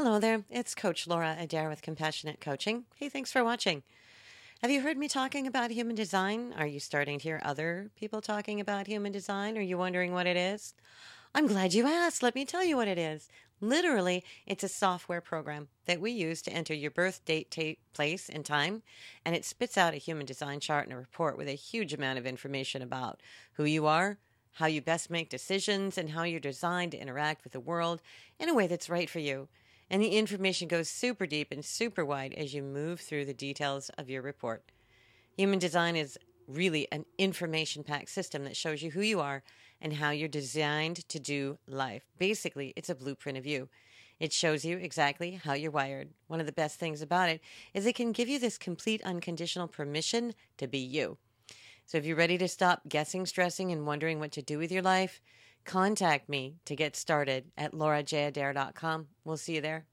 Hello there, it's Coach Laura Adair with Compassionate Coaching. Hey, thanks for watching. Have you heard me talking about human design? Are you starting to hear other people talking about human design? Are you wondering what it is? I'm glad you asked. Let me tell you what it is. Literally, it's a software program that we use to enter your birth date, tape, place, and time, and it spits out a human design chart and a report with a huge amount of information about who you are, how you best make decisions, and how you're designed to interact with the world in a way that's right for you. And the information goes super deep and super wide as you move through the details of your report. Human design is really an information packed system that shows you who you are and how you're designed to do life. Basically, it's a blueprint of you. It shows you exactly how you're wired. One of the best things about it is it can give you this complete unconditional permission to be you. So if you're ready to stop guessing, stressing, and wondering what to do with your life, contact me to get started at laurajadair.com. We'll see you there.